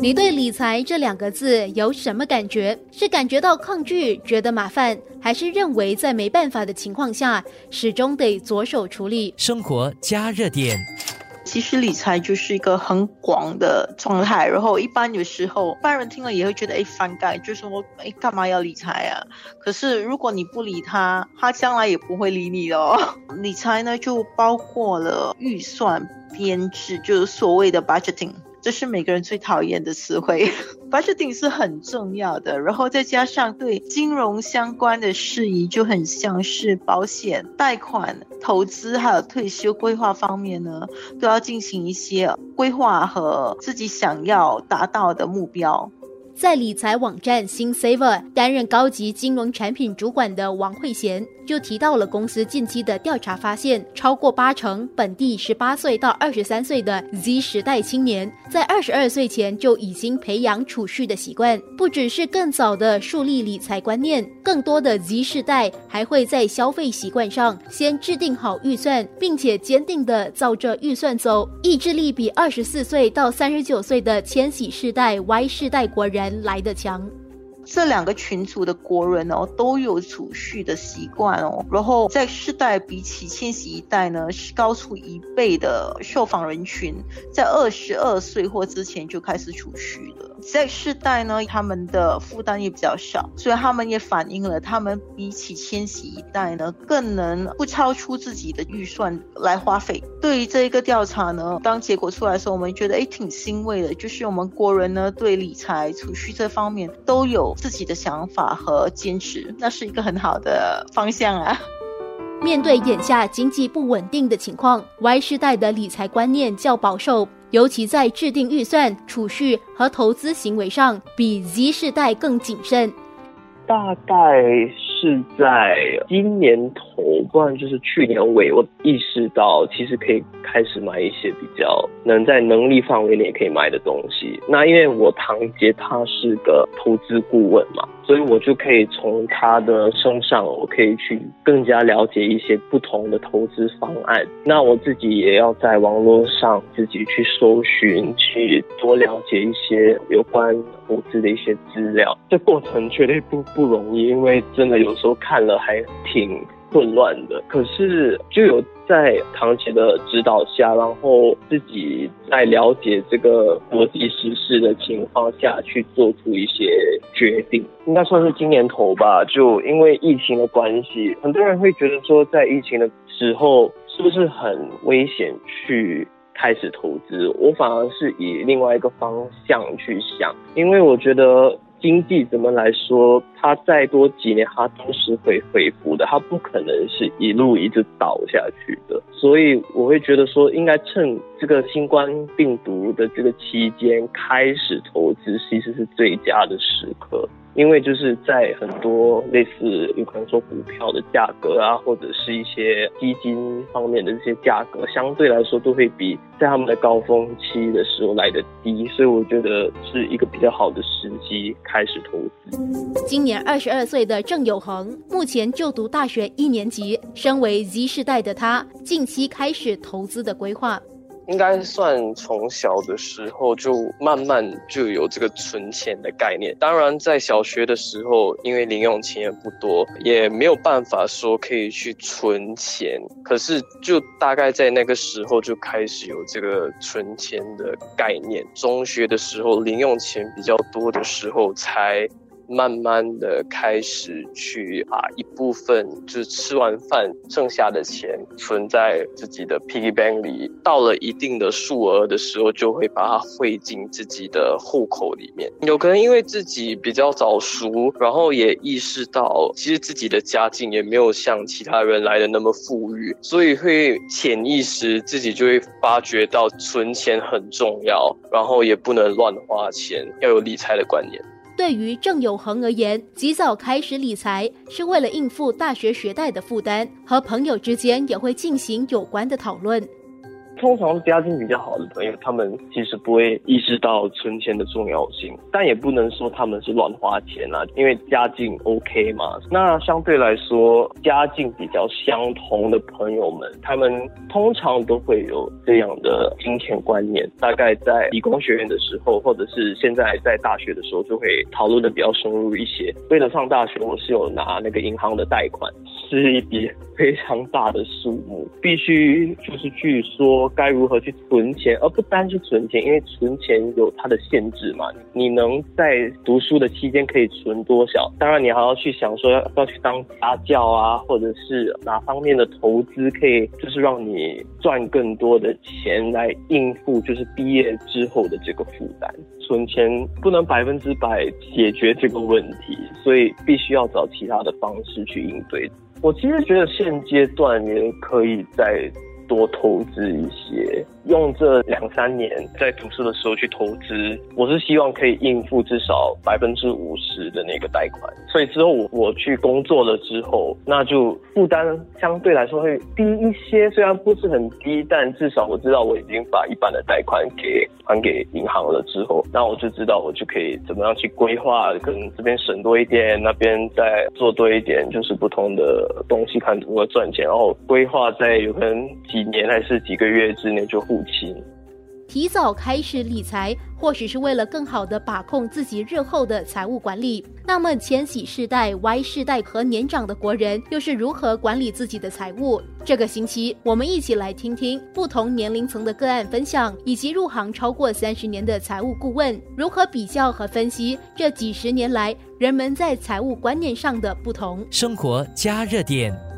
你对理财这两个字有什么感觉？是感觉到抗拒，觉得麻烦，还是认为在没办法的情况下，始终得着手处理？生活加热点。其实理财就是一个很广的状态，然后一般有时候，一般人听了也会觉得哎反感，就说哎干嘛要理财啊？可是如果你不理他，他将来也不会理你哦。理财呢就包括了预算编制，就是所谓的 budgeting。这是每个人最讨厌的词汇，budgeting 是很重要的。然后再加上对金融相关的事宜，就很像是保险、贷款、投资，还有退休规划方面呢，都要进行一些规划和自己想要达到的目标。在理财网站新 Saver 担任高级金融产品主管的王慧贤。就提到了公司近期的调查发现，超过八成本地十八岁到二十三岁的 Z 时代青年，在二十二岁前就已经培养储蓄的习惯。不只是更早的树立理财观念，更多的 Z 世代还会在消费习惯上先制定好预算，并且坚定的照着预算走，意志力比二十四岁到三十九岁的千禧世代 Y 世代国人来的强。这两个群组的国人哦，都有储蓄的习惯哦。然后在世代比起千禧一代呢，是高出一倍的受访人群，在二十二岁或之前就开始储蓄了。在世代呢，他们的负担也比较少，所以他们也反映了他们比起千禧一代呢，更能不超出自己的预算来花费。对于这一个调查呢，当结果出来的时候，我们觉得诶挺欣慰的，就是我们国人呢对理财储蓄这方面都有。自己的想法和坚持，那是一个很好的方向啊。面对眼下经济不稳定的情况，Y 世代的理财观念较保守，尤其在制定预算、储蓄和投资行为上，比 Z 世代更谨慎。大概是在今年头，不然就是去年尾，我意识到其实可以开始买一些比较能在能力范围内可以买的东西。那因为我堂姐她是个投资顾问嘛。所以我就可以从她的身上，我可以去更加了解一些不同的投资方案。那我自己也要在网络上自己去搜寻，去多了解一些有关投资的一些资料。这过程绝对不不容易，因为真的有时候看了还挺。混乱的，可是就有在唐姐的指导下，然后自己在了解这个国际时事的情况下去做出一些决定，应该算是今年头吧。就因为疫情的关系，很多人会觉得说，在疫情的时候是不是很危险去开始投资？我反而是以另外一个方向去想，因为我觉得。经济怎么来说，它再多几年，它都是会恢复的，它不可能是一路一直倒下去的。所以我会觉得说，应该趁这个新冠病毒的这个期间开始投资，其实是最佳的时刻。因为就是在很多类似有可能说股票的价格啊，或者是一些基金方面的这些价格，相对来说都会比在他们的高峰期的时候来的低，所以我觉得是一个比较好的时机开始投资。今年二十二岁的郑有恒，目前就读大学一年级，身为 Z 世代的他，近期开始投资的规划。应该算从小的时候就慢慢就有这个存钱的概念。当然，在小学的时候，因为零用钱也不多，也没有办法说可以去存钱。可是，就大概在那个时候就开始有这个存钱的概念。中学的时候，零用钱比较多的时候才。慢慢的开始去把一部分就是吃完饭剩下的钱存在自己的 piggy bank 里，到了一定的数额的时候，就会把它汇进自己的户口里面。有可能因为自己比较早熟，然后也意识到其实自己的家境也没有像其他人来的那么富裕，所以会潜意识自己就会发觉到存钱很重要，然后也不能乱花钱，要有理财的观念。对于郑有恒而言，及早开始理财是为了应付大学学贷的负担，和朋友之间也会进行有关的讨论。通常家境比较好的朋友，他们其实不会意识到存钱的重要性，但也不能说他们是乱花钱啊，因为家境 OK 嘛。那相对来说，家境比较相同的朋友们，他们通常都会有这样的金钱观念。大概在理工学院的时候，或者是现在在大学的时候，就会讨论的比较深入一些。为了上大学，我是有拿那个银行的贷款，是一笔非常大的数目，必须就是去说该如何去存钱，而不单是存钱，因为存钱有它的限制嘛。你能在读书的期间可以存多少？当然，你还要去想说要要去当家教啊，或者是哪方面的投资可以就是让你赚更多的钱来应付就是毕业之后的这个负担。存钱不能百分之百解决这个问题，所以必须要找其他的方式去应对。我其实觉得现阶段也可以在多投资一些。用这两三年在读书的时候去投资，我是希望可以应付至少百分之五十的那个贷款。所以之后我我去工作了之后，那就负担相对来说会低一些，虽然不是很低，但至少我知道我已经把一半的贷款给还给银行了之后，那我就知道我就可以怎么样去规划，可能这边省多一点，那边再做多一点，就是不同的东西看如何赚钱，然后规划在有可能几年还是几个月之内就。付清提早开始理财，或许是为了更好的把控自己日后的财务管理。那么，千禧世代、Y 世代和年长的国人又是如何管理自己的财务？这个星期，我们一起来听听不同年龄层的个案分享，以及入行超过三十年的财务顾问如何比较和分析这几十年来人们在财务观念上的不同。生活加热点。